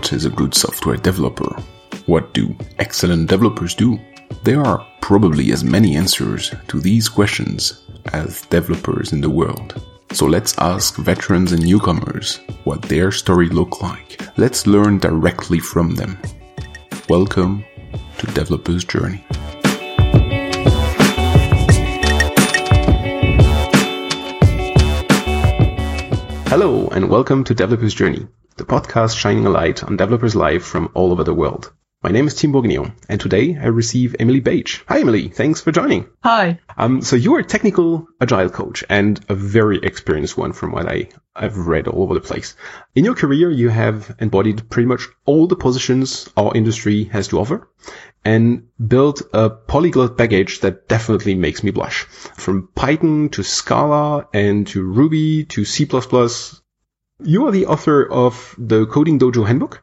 What is a good software developer? What do excellent developers do? There are probably as many answers to these questions as developers in the world. So let's ask veterans and newcomers what their story look like. Let's learn directly from them. Welcome to Developer's Journey. Hello and welcome to Developer's Journey, the podcast shining a light on developers' life from all over the world. My name is Tim Bourguignon, and today I receive Emily Bache. Hi, Emily. Thanks for joining. Hi. Um, so you are a technical agile coach and a very experienced one from what I, I've read all over the place. In your career, you have embodied pretty much all the positions our industry has to offer and built a polyglot baggage that definitely makes me blush. From Python to Scala and to Ruby to C++, you are the author of the Coding Dojo Handbook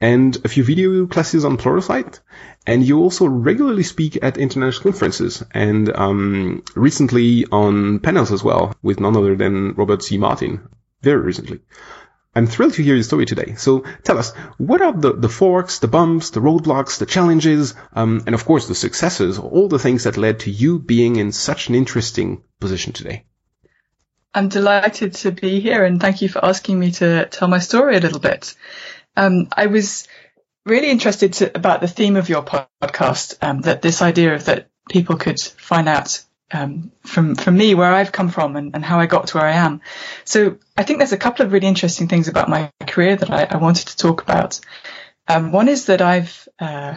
and a few video classes on Pluralsight. And you also regularly speak at international conferences and um, recently on panels as well with none other than Robert C. Martin, very recently. I'm thrilled to hear your story today. So tell us, what are the, the forks, the bumps, the roadblocks, the challenges, um, and of course the successes, all the things that led to you being in such an interesting position today? I'm delighted to be here and thank you for asking me to tell my story a little bit. Um, I was really interested to, about the theme of your podcast, um, that this idea of that people could find out um, from from me where I've come from and, and, how I got to where I am. So I think there's a couple of really interesting things about my career that I, I wanted to talk about. Um, one is that I've uh,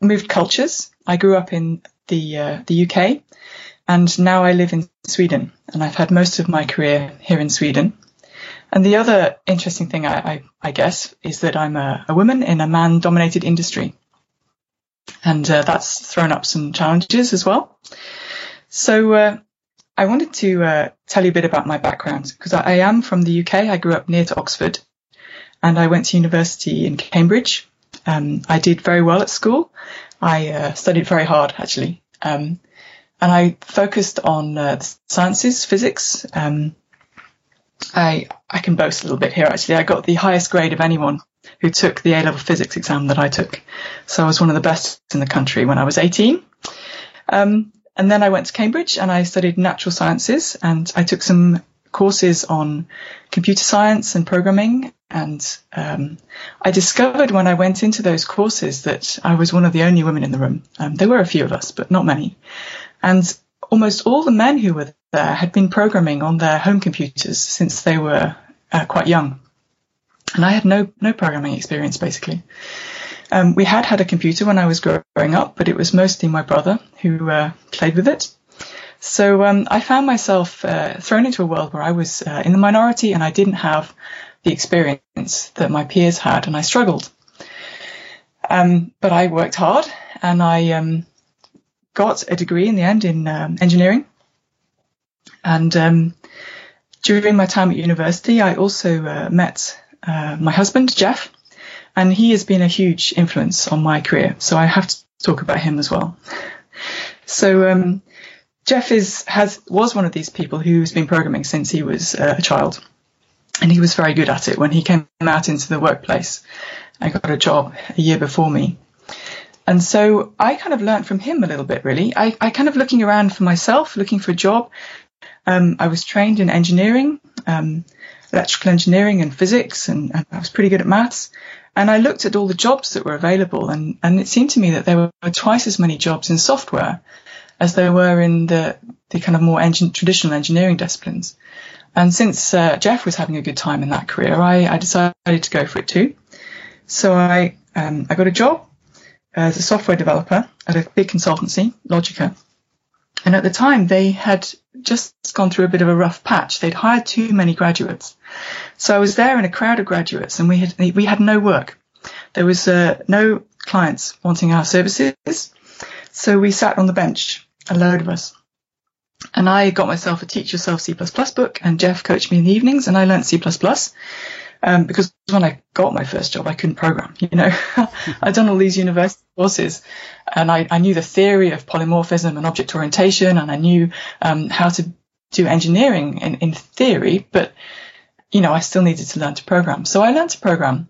moved cultures. I grew up in the uh, the UK, and now I live in Sweden, and I've had most of my career here in Sweden. And the other interesting thing, I, I, I guess, is that I'm a, a woman in a man-dominated industry, and uh, that's thrown up some challenges as well. So uh, I wanted to uh, tell you a bit about my background because I, I, am from the UK. I grew up near to Oxford, and I went to university in Cambridge. Um, I did very well at school. I uh, studied very hard, actually. Um, and I focused on uh, sciences, physics. Um, I I can boast a little bit here. Actually, I got the highest grade of anyone who took the A level physics exam that I took. So I was one of the best in the country when I was 18. Um, and then I went to Cambridge and I studied natural sciences and I took some courses on computer science and programming. And um, I discovered when I went into those courses that I was one of the only women in the room. Um, there were a few of us, but not many. And almost all the men who were there had been programming on their home computers since they were uh, quite young. And I had no, no programming experience basically. Um, we had had a computer when I was growing up, but it was mostly my brother who uh, played with it. So um, I found myself uh, thrown into a world where I was uh, in the minority and I didn't have the experience that my peers had, and I struggled. Um, but I worked hard and I um, got a degree in the end in um, engineering. And um, during my time at university, I also uh, met uh, my husband, Jeff, and he has been a huge influence on my career. So I have to talk about him as well. So um, Jeff is has was one of these people who's been programming since he was uh, a child, and he was very good at it. When he came out into the workplace, I got a job a year before me. And so I kind of learned from him a little bit, really. I, I kind of looking around for myself, looking for a job. Um, I was trained in engineering, um, electrical engineering and physics, and, and, I was pretty good at maths. And I looked at all the jobs that were available, and, and it seemed to me that there were twice as many jobs in software as there were in the, the kind of more engin- traditional engineering disciplines. And since uh, Jeff was having a good time in that career, I, I decided to go for it too. So I um, I got a job as a software developer at a big consultancy, Logica. And at the time, they had just gone through a bit of a rough patch. They'd hired too many graduates. So I was there in a crowd of graduates and we had, we had no work. There was uh, no clients wanting our services. So we sat on the bench, a load of us. And I got myself a Teach Yourself C++ book and Jeff coached me in the evenings and I learned C++ um, because when I got my first job, I couldn't program. You know, I'd done all these university courses, and I, I, knew the theory of polymorphism and object orientation, and I knew um, how to do engineering in, in theory, but you know, I still needed to learn to program. So I learned to program,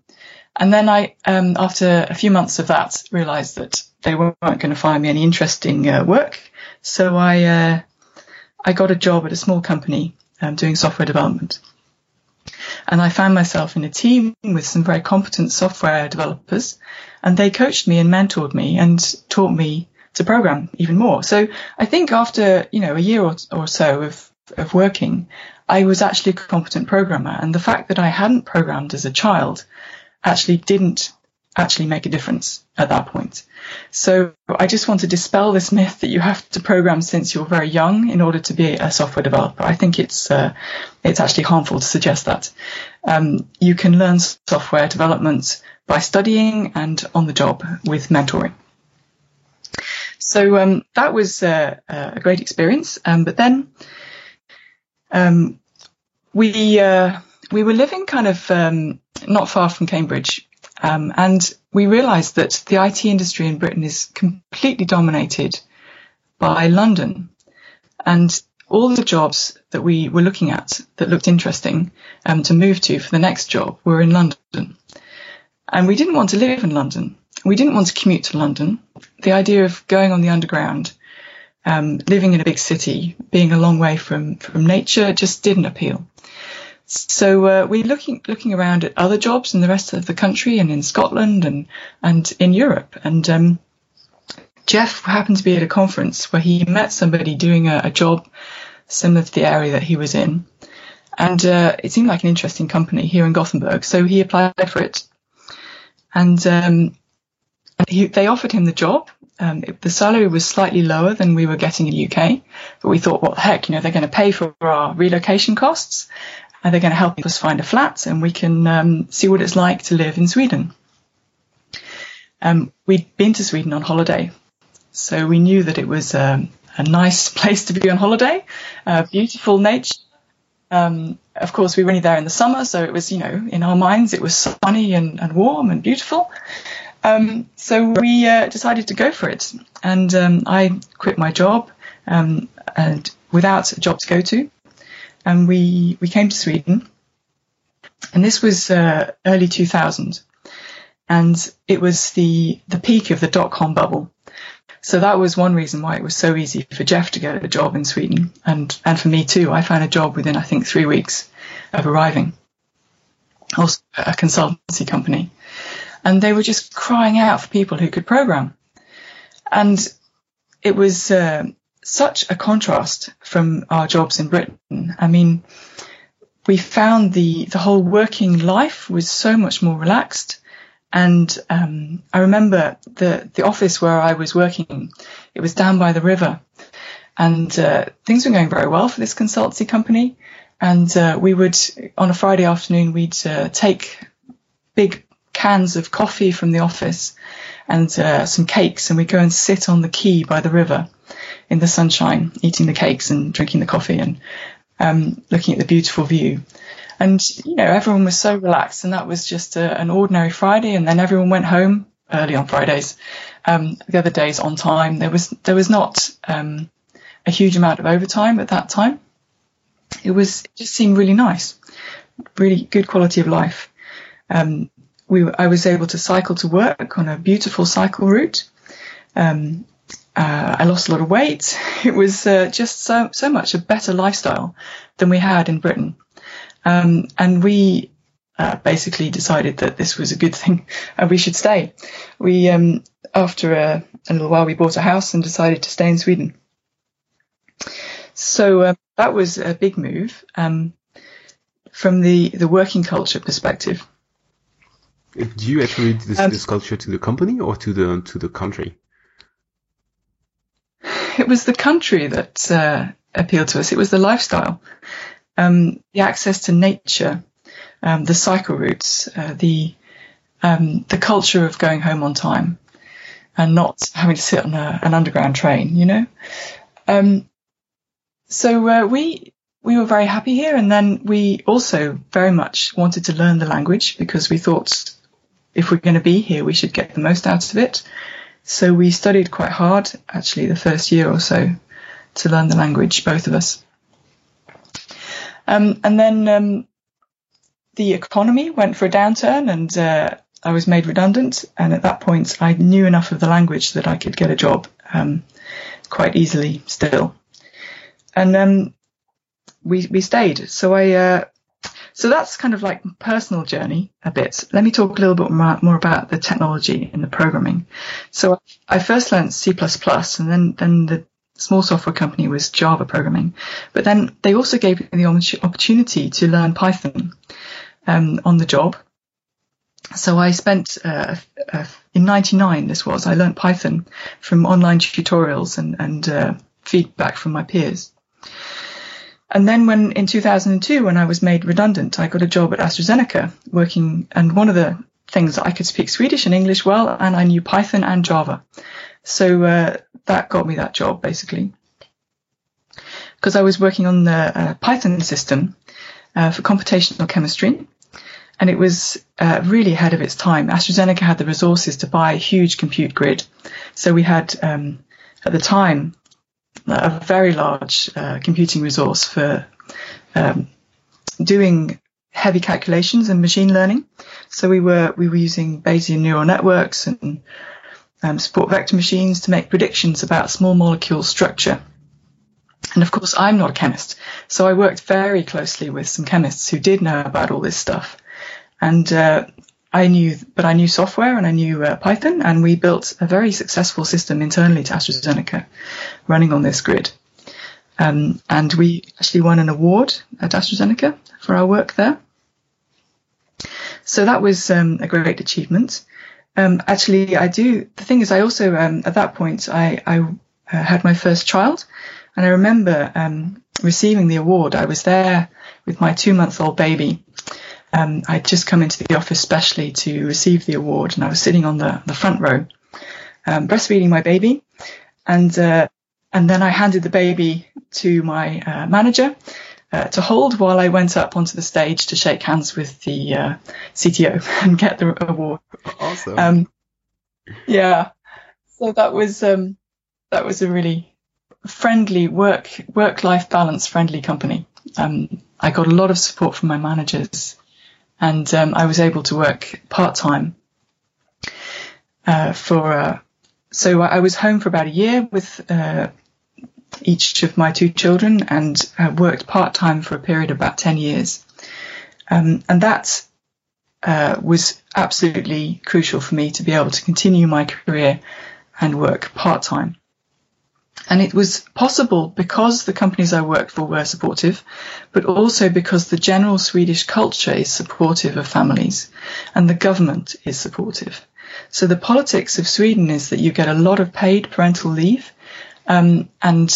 And then I, um, after a few months of that, realised that they weren't going to find me any interesting uh, work. So I, uh, I got a job at a small company um, doing software development. And I found myself in a team with some very competent software developers, and they coached me and mentored me and taught me to program even more. So I think after you know a year or, or so of of working, I was actually a competent programmer, and the fact that I hadn't programmed as a child actually didn't actually make a difference at that point. So I just want to dispel this myth that you have to program since you're very young in order to be a software developer. I think it's uh, it's actually harmful to suggest that. Um, you can learn software development by studying and on the job with mentoring. So um, that was uh, a great experience. Um, but then um, we uh, we were living kind of um, not far from Cambridge, um, and we realised that the IT industry in Britain is completely dominated by London, and all the jobs that we were looking at that looked interesting um, to move to for the next job were in London, and we didn't want to live in London. We didn't want to commute to London. The idea of going on the underground um, living in a big city, being a long way from, from nature just didn't appeal. So uh, we're looking looking around at other jobs in the rest of the country and in Scotland and and in Europe. And um, Jeff happened to be at a conference where he met somebody doing a, a job similar to the area that he was in, and uh, it seemed like an interesting company here in Gothenburg. So he applied for it, and um, he, they offered him the job. Um, it, the salary was slightly lower than we were getting in the UK, but we thought, what the heck, you know, they're going to pay for our relocation costs and they're going to help us find a flat and we can um, see what it's like to live in Sweden. Um, we'd been to Sweden on holiday, so we knew that it was um, a nice place to be on holiday, uh, beautiful nature. Um, of course, we were only there in the summer, so it was, you know, in our minds, it was sunny and, and warm and beautiful. Um, so we uh, decided to go for it, and um, I quit my job and without a job to go to, and we we came to Sweden, and this was uh, early 2000, and it was the the peak of the dot com bubble. So that was one reason why it was so easy for Jeff to get a job in Sweden, and and for me too. I found a job within I think three weeks of arriving, also a consultancy company and they were just crying out for people who could program. And it was uh, such a contrast from our jobs in Britain. I mean, we found the the whole working life was so much more relaxed. And um, I remember the the office where I was working. It was down by the river, and uh, things were going very well for this consultancy company. And uh, we would on a Friday afternoon we'd uh, take big cans of coffee from the office and uh, some cakes, and we go and sit on the quay by the river in the sunshine, eating the cakes and drinking the coffee and um, looking at the beautiful view. And you know, everyone was so relaxed, and that was just a, an ordinary Friday. And then everyone went home early on Fridays. Um, the other days on time. There was there was not um, a huge amount of overtime at that time. It was it just seemed really nice, really good quality of life. Um, we I was able to cycle to work on a beautiful cycle route. Um, uh, I lost a lot of weight. It was uh, just so so much a better lifestyle than we had in Britain, um, and we uh, basically decided that this was a good thing and we should stay. We um, after a, a, little while we bought a house and decided to stay in Sweden. So uh, that was a big move um, from the the working culture perspective. Do you attribute this, um, this culture to the company or to the to the country? It was the country that uh, appealed to us. It was the lifestyle, um, the access to nature, um, the cycle routes, uh, the um, the culture of going home on time, and not having to sit on a, an underground train. You know, um, so uh, we we were very happy here, and then we also very much wanted to learn the language because we thought if we're going to be here, we should get the most out of it. So we studied quite hard, actually, the first year or so to learn the language, both of us. Um, and then um, the economy went for a downturn, and uh, I was made redundant, and at that point, I knew enough of the language that I could get a job um, quite easily still. And um, we we stayed. So I uh, so that's kind of like personal journey a bit. Let me talk a little bit more, about the technology and the programming. So I first learned C++ and then, then the small software company was Java programming. But then they also gave me the opportunity to learn Python um, on the job. So I spent uh, uh, in '99. This was I learned Python from online tutorials and and uh, feedback from my peers. And then when in 2002, when I was made redundant, I got a job at AstraZeneca working, and one of the things I could speak Swedish and English well, and I knew Python and Java. So uh, that got me that job basically. Because I was working on the uh, Python system uh, for computational chemistry, and it was uh, really ahead of its time. AstraZeneca had the resources to buy a huge compute grid, so we had um, at the time a very large uh, computing resource for um, doing heavy calculations and machine learning. So we were we were using Bayesian neural networks and um, support vector machines to make predictions about small molecule structure. And of course, I'm not a chemist, so I worked very closely with some chemists who did know about all this stuff. And uh, I knew, but I knew software and I knew uh, Python, and we built a very successful system internally to AstraZeneca, running on this grid. Um, and we actually won an award at AstraZeneca for our work there. So that was um, a great achievement. Um, actually, I do. The thing is, I also um, at that point I, I uh, had my first child, and I remember um, receiving the award. I was there with my two-month-old baby um, I'd just come into the office specially to receive the award, and I was sitting on the, the front row, um, breastfeeding my baby, and uh, and then I handed the baby to my uh, manager uh, to hold while I went up onto the stage to shake hands with the uh, CTO and get the award. Awesome. Um, yeah, so that was um, that was a really friendly work work life balance friendly company. Um, I got a lot of support from my managers and um, I was able to work part time uh, for. Uh, so I was home for about a year with uh, each of my two children, and uh, worked part time for a period of about ten years, um, and that uh, was absolutely crucial for me to be able to continue my career and work part time. And it was possible because the companies I worked for were supportive, but also because the general Swedish culture is supportive of families and the government is supportive. So the politics of Sweden is that you get a lot of paid parental leave, um, and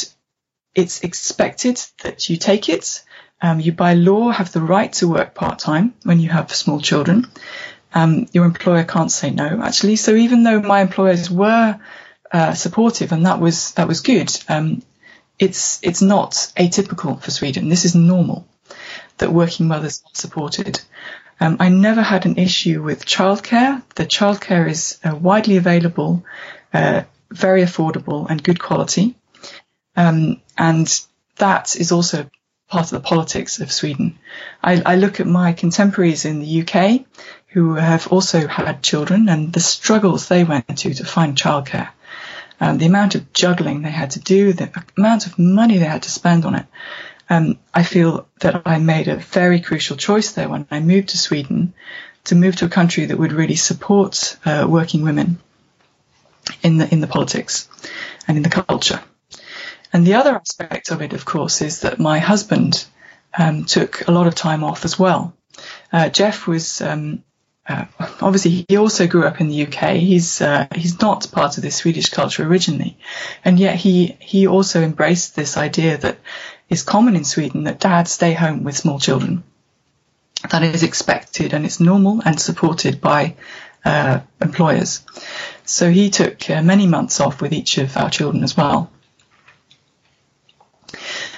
it's expected that you take it. Um, you by law have the right to work part time when you have small children. Um, your employer can't say no, actually. So even though my employers were uh, supportive, and that was that was good. Um, it's it's not atypical for Sweden. This is normal that working mothers are supported. Um, I never had an issue with childcare. The childcare is uh, widely available, uh, very affordable, and good quality. Um, and that is also part of the politics of Sweden. I, I, look at my contemporaries in the UK who have also had children and the struggles they went to to find childcare um, the amount of juggling they had to do, the amount of money they had to spend on it. Um, I feel that I made a very crucial choice there when I moved to Sweden to move to a country that would really support uh, working women in the in the politics and in the culture. And the other aspect of it, of course, is that my husband um, took a lot of time off as well. Uh, Jeff was um, uh, obviously he also grew up in the UK. He's uh, he's not part of the Swedish culture originally, and yet he he also embraced this idea that is common in Sweden that dads stay home with small children. That is expected and it's normal and supported by uh, employers. So he took uh, many months off with each of our children as well,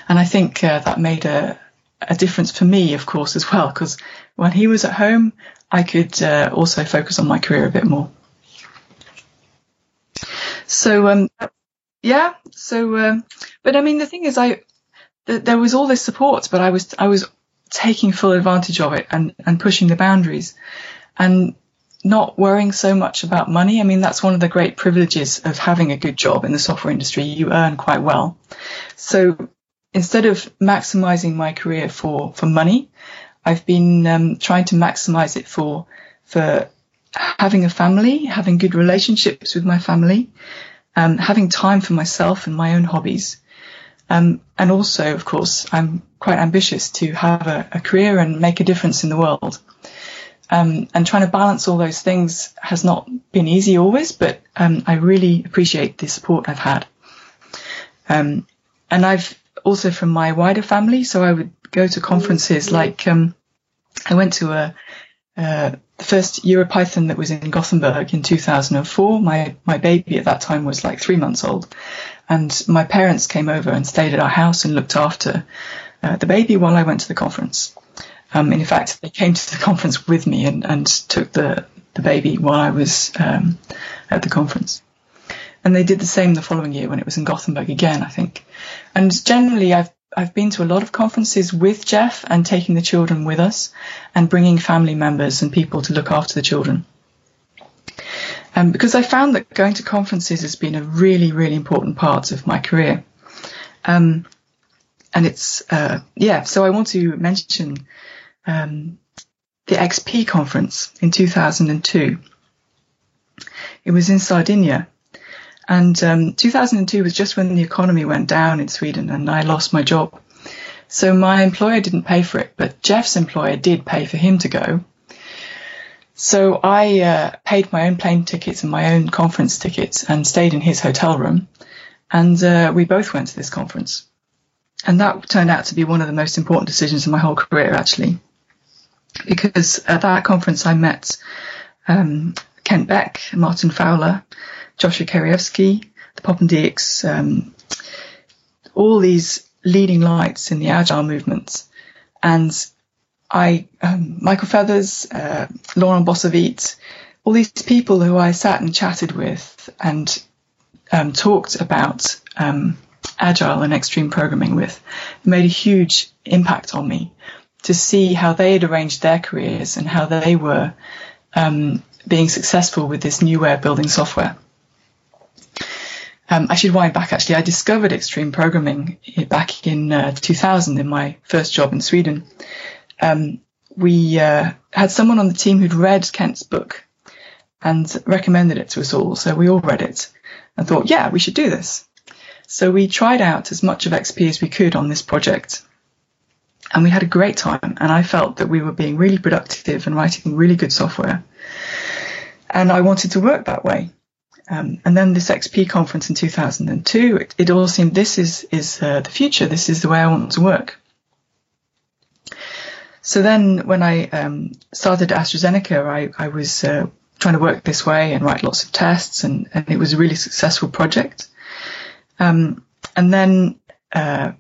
and I think uh, that made a a difference for me, of course, as well, because when he was at home, I could uh, also focus on my career a bit more. So, um, yeah, so, um, but I mean, the thing is, I, th- there was all this support, but I was, I was taking full advantage of it and, and pushing the boundaries. And not worrying so much about money. I mean, that's one of the great privileges of having a good job in the software industry. You earn quite well. So instead of maximizing my career for, for money, I've been um, trying to maximize it for, for having a family, having good relationships with my family, um, having time for myself and my own hobbies. Um, and also, of course, I'm quite ambitious to have a, a career and make a difference in the world. Um, and trying to balance all those things has not been easy always, but um, I really appreciate the support I've had. Um, and I've also from my wider family, so I would go to conferences like um, I went to a uh, the first EuroPython that was in Gothenburg in 2004. My my baby at that time was like three months old, and my parents came over and stayed at our house and looked after uh, the baby while I went to the conference. Um, in fact, they came to the conference with me and, and took the, the baby while I was um, at the conference. And they did the same the following year when it was in Gothenburg again, I think. And generally, I've I've been to a lot of conferences with Jeff and taking the children with us and bringing family members and people to look after the children. Um, because I found that going to conferences has been a really, really important part of my career. Um, and it's, uh, yeah, so I want to mention um, the XP conference in 2002. It was in Sardinia. And um, 2002 was just when the economy went down in Sweden and I lost my job. So my employer didn't pay for it, but Jeff's employer did pay for him to go. So I uh, paid my own plane tickets and my own conference tickets and stayed in his hotel room. And uh, we both went to this conference. And that turned out to be one of the most important decisions in my whole career, actually because at that conference I met um, Kent Beck, Martin Fowler, Joshua Kerievsky, the Poppendieks, um, all these leading lights in the agile movement. And I, um, Michael Feathers, uh, Laurent Bossavit, all these people who I sat and chatted with and um, talked about um, agile and extreme programming with made a huge impact on me to see how they had arranged their careers and how they were um, being successful with this new way of building software. Um, I should wind back actually. I discovered extreme programming back in uh, 2000 in my first job in Sweden. Um, we uh, had someone on the team who'd read Kent's book and recommended it to us all. So we all read it and thought, yeah, we should do this. So we tried out as much of XP as we could on this project and we had a great time. And I felt that we were being really productive and writing really good software. And I wanted to work that way. Um, and then this XP conference in 2002, it, it all seemed this is is uh, the future. This is the way I want to work. So then, when I um, started AstraZeneca, I, I was uh, trying to work this way and write lots of tests, and, and it was a really successful project. Um, and then uh,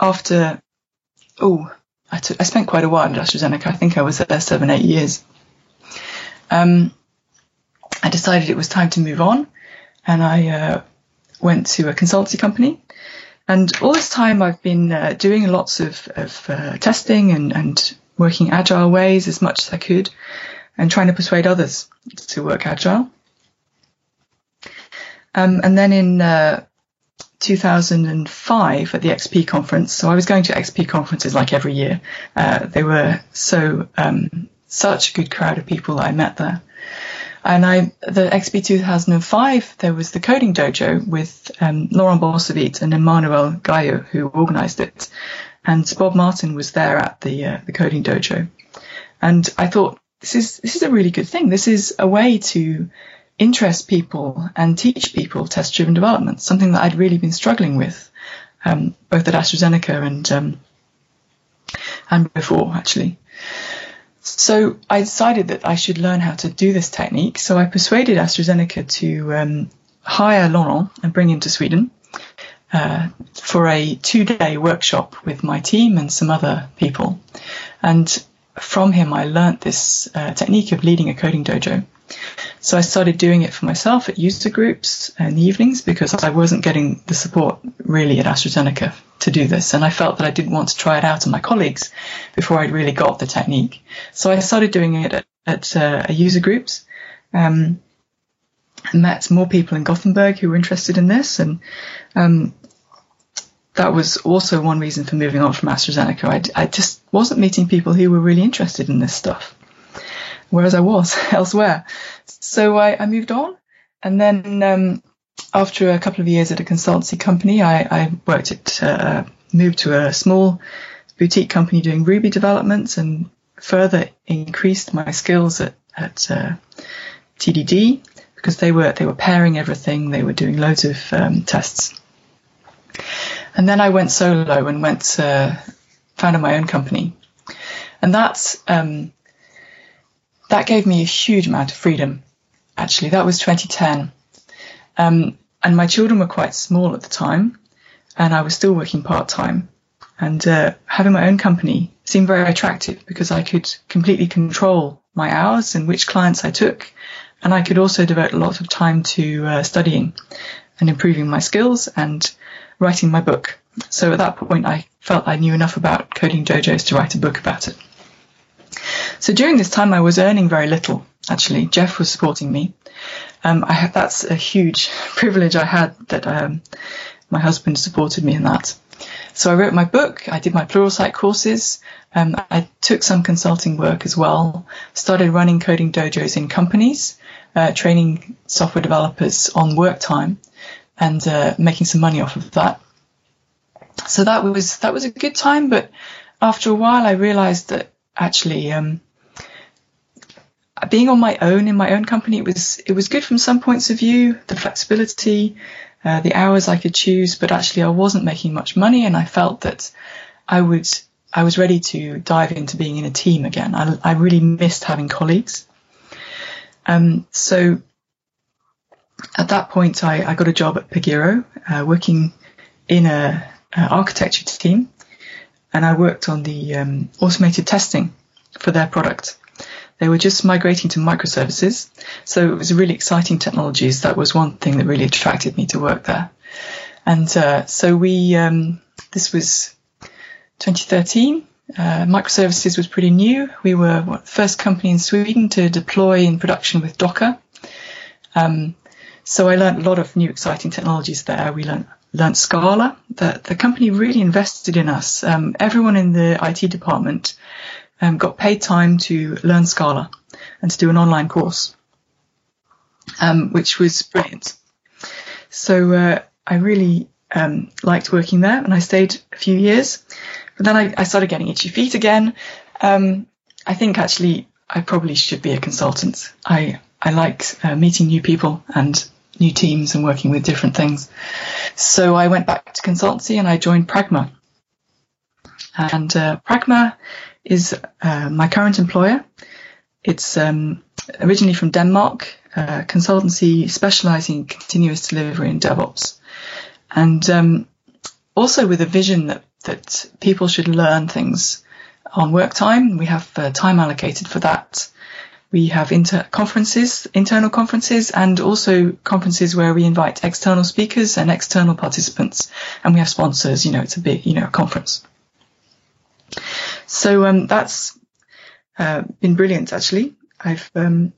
after oh, I, spent quite a while at AstraZeneca. I think I was there seven, eight years. Um, I decided it was time to move on, and I uh, went to a consultancy company. And all this time, I've been uh, doing lots of, of uh, testing and, and working agile ways as much as I could, and trying to persuade others to work agile. Um, and then in uh, 2005 at the XP conference. So I was going to XP conferences like every year. Uh, they were so um, such a good crowd of people that I met there. And I, the XP 2005, there was the coding dojo with um, Laurent Bossavit and Emmanuel Gaillot who organised it, and Bob Martin was there at the uh, the coding dojo. And I thought this is this is a really good thing. This is a way to interest people and teach people test driven development, something that I'd really been struggling with, um, both at AstraZeneca and, um, and before actually. So I decided that I should learn how to do this technique. So I persuaded AstraZeneca to um, hire Laurent and bring him to Sweden uh, for a two-day workshop with my team and some other people. And from him, I learnt this uh, technique of leading a coding dojo. So I started doing it for myself at user groups the evenings because I wasn't getting the support really at AstraZeneca to do this. And I felt that I didn't want to try it out on my colleagues before I'd really got the technique. So I started doing it at, at uh, user groups. Um, met more people in Gothenburg who were interested in this, and um, that was also one reason for moving on from AstraZeneca. I, I, just wasn't meeting people who were really interested in this stuff, whereas I was elsewhere. So I, I moved on, and then um, after a couple of years at a consultancy company, I, I worked at uh, moved to a small boutique company doing Ruby developments, and further increased my skills at, at uh, TDD because they were they were pairing everything. They were doing loads of um, tests. And then I went solo and went uh, founded my own company, and that's um, that gave me a huge amount of freedom. Actually, that was 2010, um, and my children were quite small at the time, and I was still working part time. And uh, having my own company seemed very attractive because I could completely control my hours and which clients I took and I could also devote a lot of time to uh, studying and improving my skills and writing my book. So at that point, I felt I knew enough about coding dojos to write a book about it. So during this time, I was earning very little. Actually, Jeff was supporting me. Um, I that's a huge privilege I had that um, my husband supported me in that. So I wrote my book, I did my Pluralsight courses, um, I took some consulting work as well, started running coding dojos in companies, uh, training software developers on work time and uh, making some money off of that. So that was that was a good time, but after a while I realized that actually um, being on my own in my own company it was it was good from some points of view, the flexibility, uh, the hours I could choose, but actually I wasn't making much money, and I felt that I would I was ready to dive into being in a team again. I, I really missed having colleagues. Um, so at that point, I, I, got a job at Pagero, uh, working in a, a, architecture team, and I worked on the um, automated testing for their product. They were just migrating to microservices. So it was really exciting technologies. That was one thing that really attracted me to work there. And uh, so we, um, this was 2013. Uh, microservices was pretty new. We were what, the first company in Sweden to deploy in production with Docker. Um, so I learned a lot of new exciting technologies there. We learned, learned Scala. The, the company really invested in us. Um, everyone in the IT department um, got paid time to learn Scala and to do an online course, um, which was brilliant. So uh, I really um, liked working there, and I stayed a few years. But then I, I started getting itchy feet again. Um, I think actually I probably should be a consultant. I I like uh, meeting new people and new teams and working with different things. So I went back to consultancy and I joined Praqma. And uh, Praqma is uh, my current employer. It's um, originally from Denmark, consultancy specializing in continuous delivery and DevOps. And um, also with a vision that, that people should learn things on work time. We have uh, time allocated for that. We have inter- conferences, internal conferences, and also conferences where we invite external speakers and external participants, and we have sponsors. You know, it's a big, you know, conference. So um, that's uh, been brilliant, actually. I've um,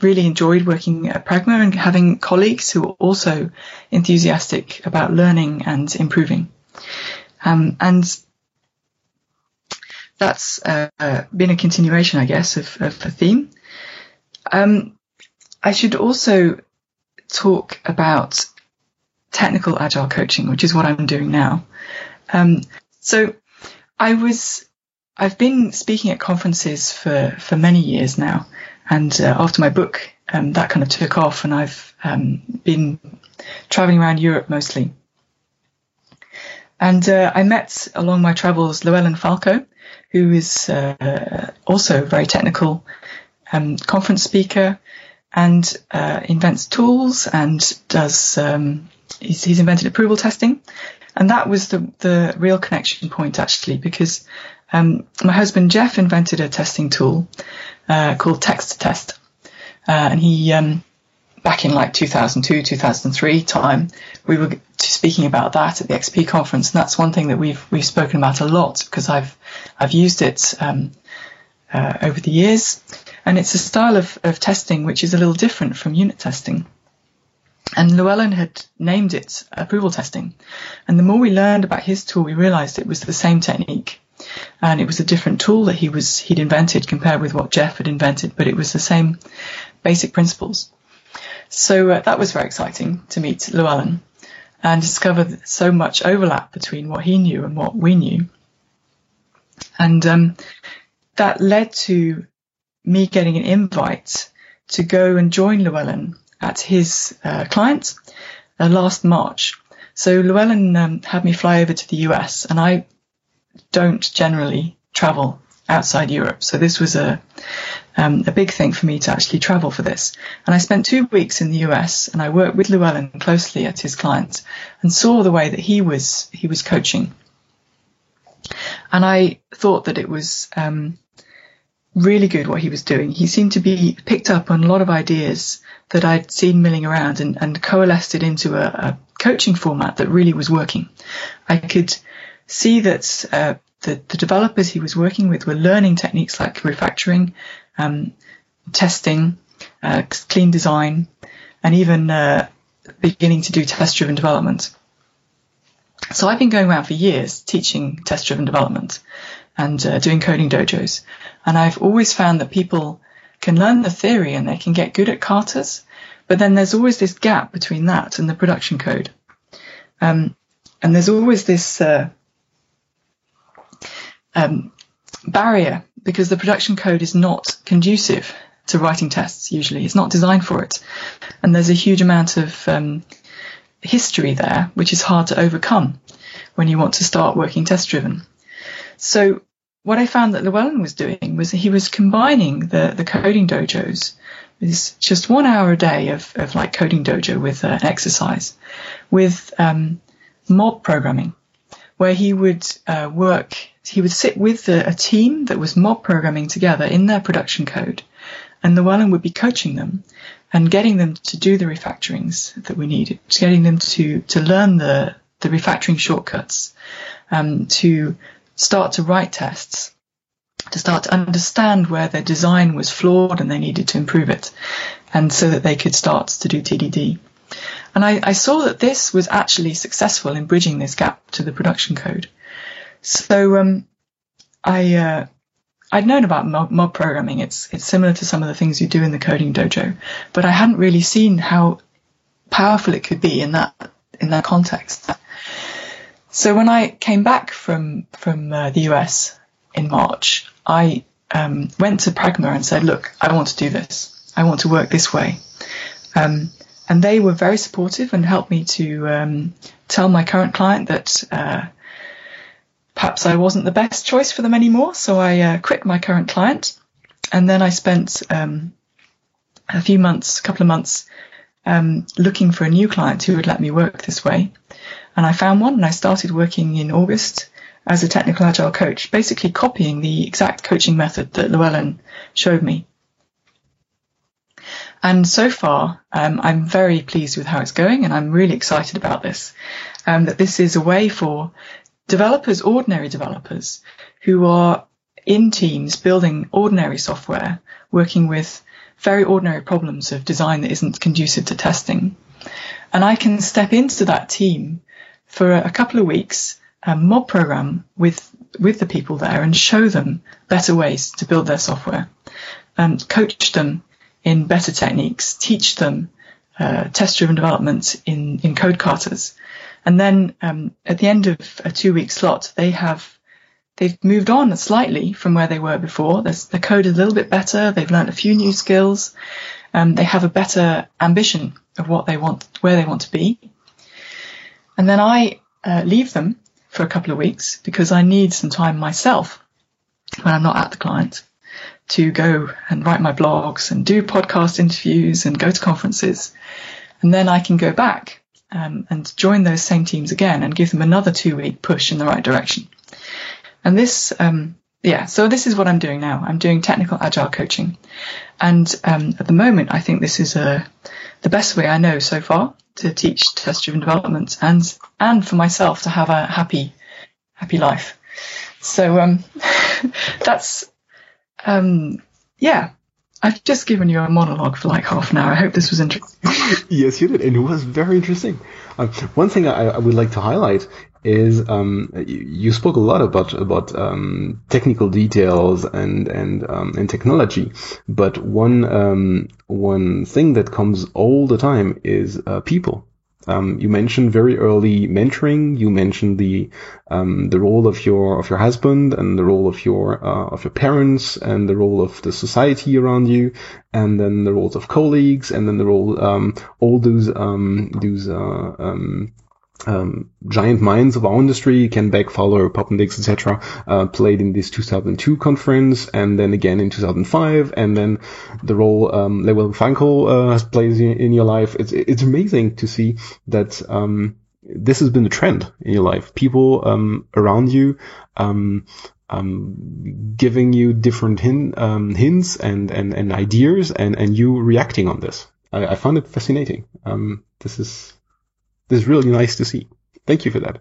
really enjoyed working at Praqma and having colleagues who are also enthusiastic about learning and improving. Um, and that's uh, been a continuation, I guess, of, of the theme. Um, I should also talk about technical agile coaching, which is what I'm doing now. Um, so I was I've been speaking at conferences for, for many years now, and uh, after my book, um, that kind of took off, and I've um, been traveling around Europe mostly. And uh, I met along my travels Llewellyn Falco, who is uh, also a very technical um, conference speaker and uh, invents tools and does um, he's, he's invented approval testing. And that was the, the real connection point actually, because um, my husband Jeff invented a testing tool uh, called Text to Test, uh, and he um, back in like 2002, 2003 time, we were speaking about that at the XP conference, and that's one thing that we've we've spoken about a lot because I've I've used it um, uh, over the years, And it's a style of, of testing which is a little different from unit testing. And Llewellyn had named it approval testing. And the more we learned about his tool, we realized it was the same technique. And it was a different tool that he was, he'd invented compared with what Jeff had invented, but it was the same basic principles. So uh, that was very exciting to meet Llewellyn and discover so much overlap between what he knew and what we knew. And um, that led to me getting an invite to go and join Llewellyn at his uh, client uh, last March. So Llewellyn um, had me fly over to the US, and I don't generally travel outside Europe. So this was a um, a big thing for me to actually travel for this. And I spent two weeks in the US, and I worked with Llewellyn closely at his clients, and saw the way that he was he was coaching. And I thought that it was um, really good what he was doing. He seemed to be picked up on a lot of ideas that I'd seen milling around and, and coalesced it into a, a, coaching format that really was working. I could see that uh, the, the, developers he was working with were learning techniques like refactoring, um, testing, uh, clean design, and even uh, beginning to do test-driven development. So I've been going around for years teaching test-driven development and uh, doing coding dojos. And I've always found that people can learn the theory and they can get good at katas, but then there's always this gap between that and the production code. Um, and there's always this uh, um, barrier because the production code is not conducive to writing tests usually. It's not designed for it. And there's a huge amount of um, history there, which is hard to overcome when you want to start working test driven. So what I found that Llewellyn was doing was he was combining the, the coding dojos with just one hour a day of, of like coding dojo with uh, an exercise with um, mob programming, where he would uh, work, he would sit with the, a team that was mob programming together in their production code, and Llewellyn would be coaching them and getting them to do the refactorings that we needed, getting them to to learn the the refactoring shortcuts, um, to start to write tests, to start to understand where their design was flawed and they needed to improve it, and so that they could start to do TDD. And I, I saw that this was actually successful in bridging this gap to the production code. So um, I uh, I'd known about mob, mob, programming. It's it's similar to some of the things you do in the coding dojo, but I hadn't really seen how powerful it could be in that in that context. So when I came back from from uh, the US in March, I um, went to Praqma and said, "Look, I want to do this. I want to work this way." Um, and they were very supportive and helped me to um, tell my current client that uh, perhaps I wasn't the best choice for them anymore. So I uh, quit my current client, and then I spent um, a few months, a couple of months, um, looking for a new client who would let me work this way. And I found one and I started working in August as a technical agile coach, basically copying the exact coaching method that Llewellyn showed me. And so far, um, I'm very pleased with how it's going, and I'm really excited about this. Um, that this is a way for developers, ordinary developers, who are in teams building ordinary software, working with very ordinary problems of design that isn't conducive to testing. And I can step into that team for a couple of weeks, um, mob program with with the people there and show them better ways to build their software, and coach them in better techniques, teach them uh, test-driven development in in code katas, and then um, at the end of a two-week slot, they have they've moved on slightly from where they were before. There's, the code is a little bit better. They've learned a few new skills. Um, they have a better ambition of what they want, where they want to be. And then I uh, leave them for a couple of weeks because I need some time myself when I'm not at the client to go and write my blogs and do podcast interviews and go to conferences. And then I can go back um, and join those same teams again and give them another two week push in the right direction. And this, um, yeah, so this is what I'm doing now. I'm doing technical agile coaching. And um, at the moment, I think this is uh, the best way I know so far to teach test driven development and and for myself to have a happy happy life. So um, that's um, yeah. I've just given you a monologue for like half an hour. I hope this was interesting. yes, you did, and it was very interesting. Um, one thing I, I, would like to highlight is um, you, you, spoke a lot about about um, technical details and and um, and technology, but one um, one thing that comes all the time is uh, people um, you mentioned very early mentoring. You mentioned the um, the role of your of your husband and the role of your uh, of your parents and the role of the society around you, and then the roles of colleagues, and then the role um, all those um, those uh, um, giant minds of our industry, Kent Beck, Fowler, Poppendiecks, etc., uh, played in this 2002 conference, and then again in 2005, and then the role um, Lewel Frankel uh, has played in, your life. It's it's amazing to see that um, this has been a trend in your life. People um, around you. Um, um, giving you different hin- um, hints and, and, and ideas and, and you reacting on this. I, I found it fascinating. Um, this is is really nice to see. Thank you for that.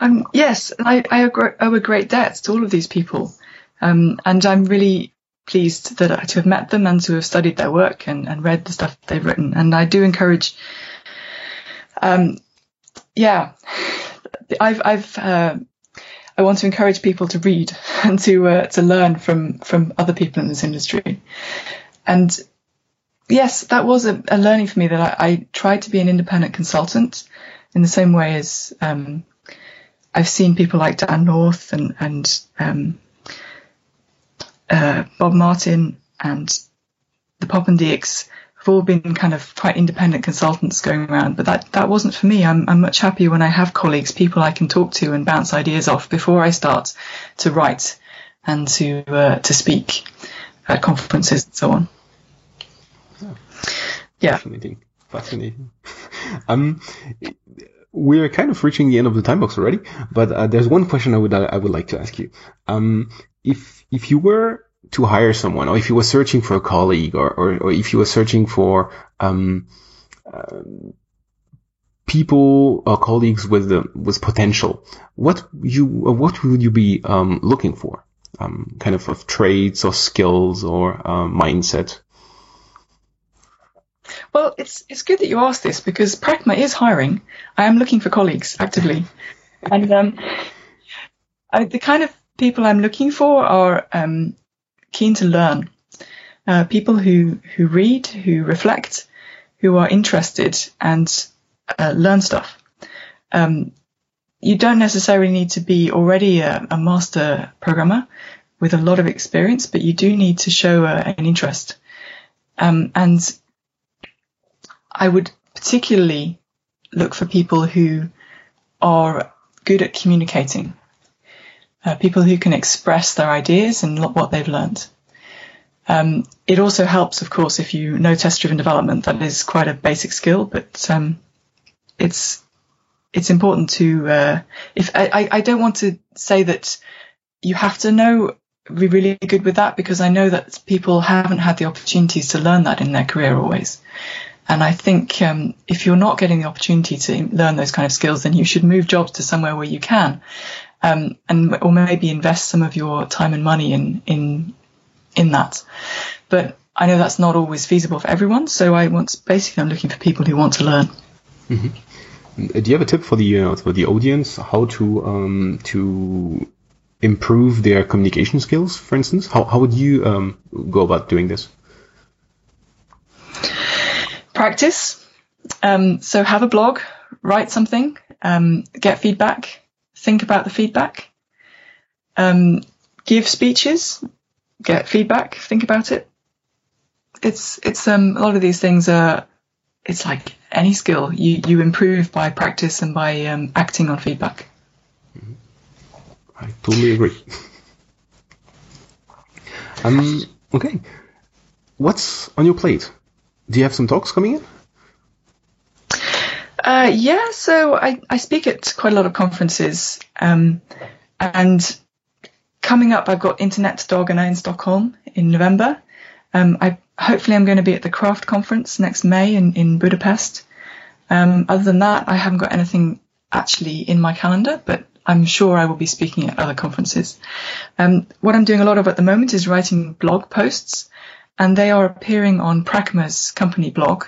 Um, yes, I, I owe a great debt to all of these people. Um, and I'm really pleased that to have met them and to have studied their work and, and read the stuff they've written. And I do encourage, um, yeah, I've, I've, uh, I want to encourage people to read and to, uh, to learn from, from other people in this industry. And yes, that was a, a learning for me that I, I, tried to be an independent consultant in the same way as um, I've seen people like Dan North and, and um, uh, Bob Martin and the Pop and Poppendiecks have all been kind of quite independent consultants going around, but that, that wasn't for me. I'm, I'm much happier when I have colleagues, people I can talk to and bounce ideas off before I start to write and to uh, to speak at conferences and so on. Yeah. Fascinating. Fascinating. um, we're kind of reaching the end of the time box already, but uh, there's one question I would I would like to ask you. Um, if if you were to hire someone, or if you were searching for a colleague, or or, or if you were searching for um, uh, people or colleagues with uh, with potential, what you what would you be um, looking for? Um, kind of of traits or skills or uh, mindset. Well, it's it's good that you asked this because Praqma is hiring. I am looking for colleagues actively, and um, I, the kind of people I'm looking for are um, keen to learn. Uh, people who who read, who reflect, who are interested and uh, learn stuff. Um, you don't necessarily need to be already a, a, master programmer with a lot of experience, but you do need to show uh, an interest. Um, and I would particularly look for people who are good at communicating, uh, people who can express their ideas and what they've learned. Um, it also helps, of course, if you know test-driven development. That is quite a basic skill, but um, it's it's important to. Uh, if I, I don't want to say that you have to know be really good with that because I know that people haven't had the opportunities to learn that in their career always. And I think um, if you're not getting the opportunity to learn those kind of skills, then you should move jobs to somewhere where you can, um, and or maybe invest some of your time and money in in in that. But I know that's not always feasible for everyone. So I want basically I'm looking for people who want to learn. Mm-hmm. Do you have a tip for the uh, for the audience how to um, to improve their communication skills, for instance? How how would you um, go about doing this? Practice. Um, so have a blog, write something, um, get feedback, think about the feedback, um, give speeches, get feedback, think about it. It's it's um, a lot of these things are it's like any skill you you improve by practice and by um, acting on feedback. I totally agree. um. Okay. What's on your plate? Do you have some talks coming in? Uh, yeah, so I, I speak at quite a lot of conferences. Um, and coming up, I've got Internetdagarna in Stockholm in November. Um, I hopefully I'm going to be at the Craft conference next May in, in Budapest. Um, other than that, I haven't got anything actually in my calendar, but I'm sure I will be speaking at other conferences. Um, what I'm doing a lot of at the moment is writing blog posts, and they are appearing on Praqma's company blog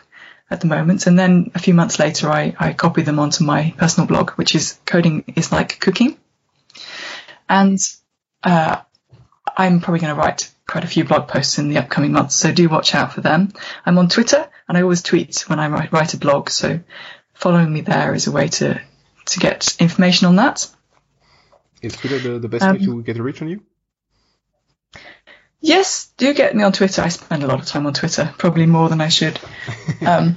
at the moment. And then a few months later, I, I copy them onto my personal blog, which is Coding is Like Cooking. And uh, I'm probably going to write quite a few blog posts in the upcoming months, so do watch out for them. I'm on Twitter, and I always tweet when I write, write a blog, so following me there is a way to, to get information on that. Is Twitter the, the best um, way to get a reach on you? Yes, do get me on Twitter. I spend a lot of time on Twitter, probably more than I should. Um,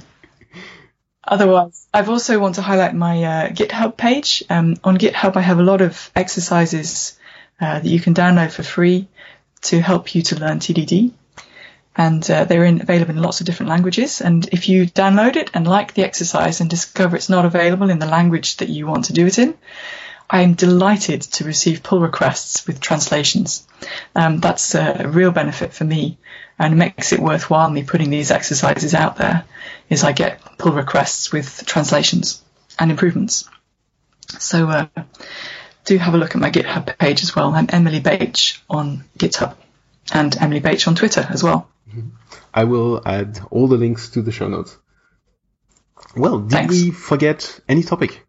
otherwise, I've also want to highlight my uh, GitHub page. Um, on GitHub, I have a lot of exercises uh, that you can download for free to help you to learn TDD. And uh, they're in, available in lots of different languages. And if you download it and like the exercise and discover it's not available in the language that you want to do it in, I am delighted to receive pull requests with translations. Um, that's a real benefit for me and makes it worthwhile me putting these exercises out there is I get pull requests with translations and improvements. So uh, do have a look at my GitHub page as well. I'm Emily Bache on GitHub and Emily Bache on Twitter as well. I will add all the links to the show notes. Well, did Thanks. we forget any topic?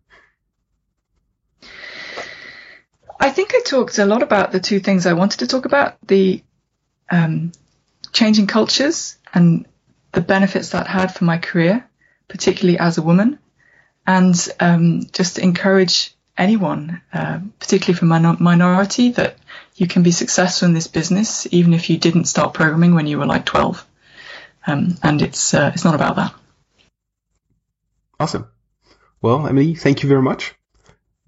I think I talked a lot about the two things I wanted to talk about the um, changing cultures and the benefits that had for my career, particularly as a woman, and um, just to encourage anyone, uh, particularly from minor- minority, that you can be successful in this business even if you didn't start programming when you were like 12. Um, and it's uh, it's not about that. Awesome. Well, Emily, thank you very much.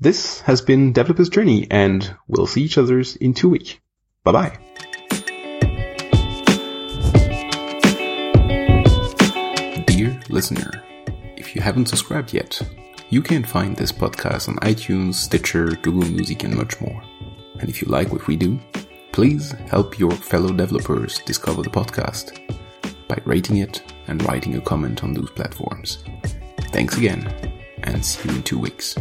This has been Developer's Journey, and we'll see each other in two weeks. Bye bye. Dear listener, if you haven't subscribed yet, you can find this podcast on iTunes, Stitcher, Google Music, and much more. And if you like what we do, please help your fellow developers discover the podcast by rating it and writing a comment on those platforms. Thanks again, and see you in two weeks.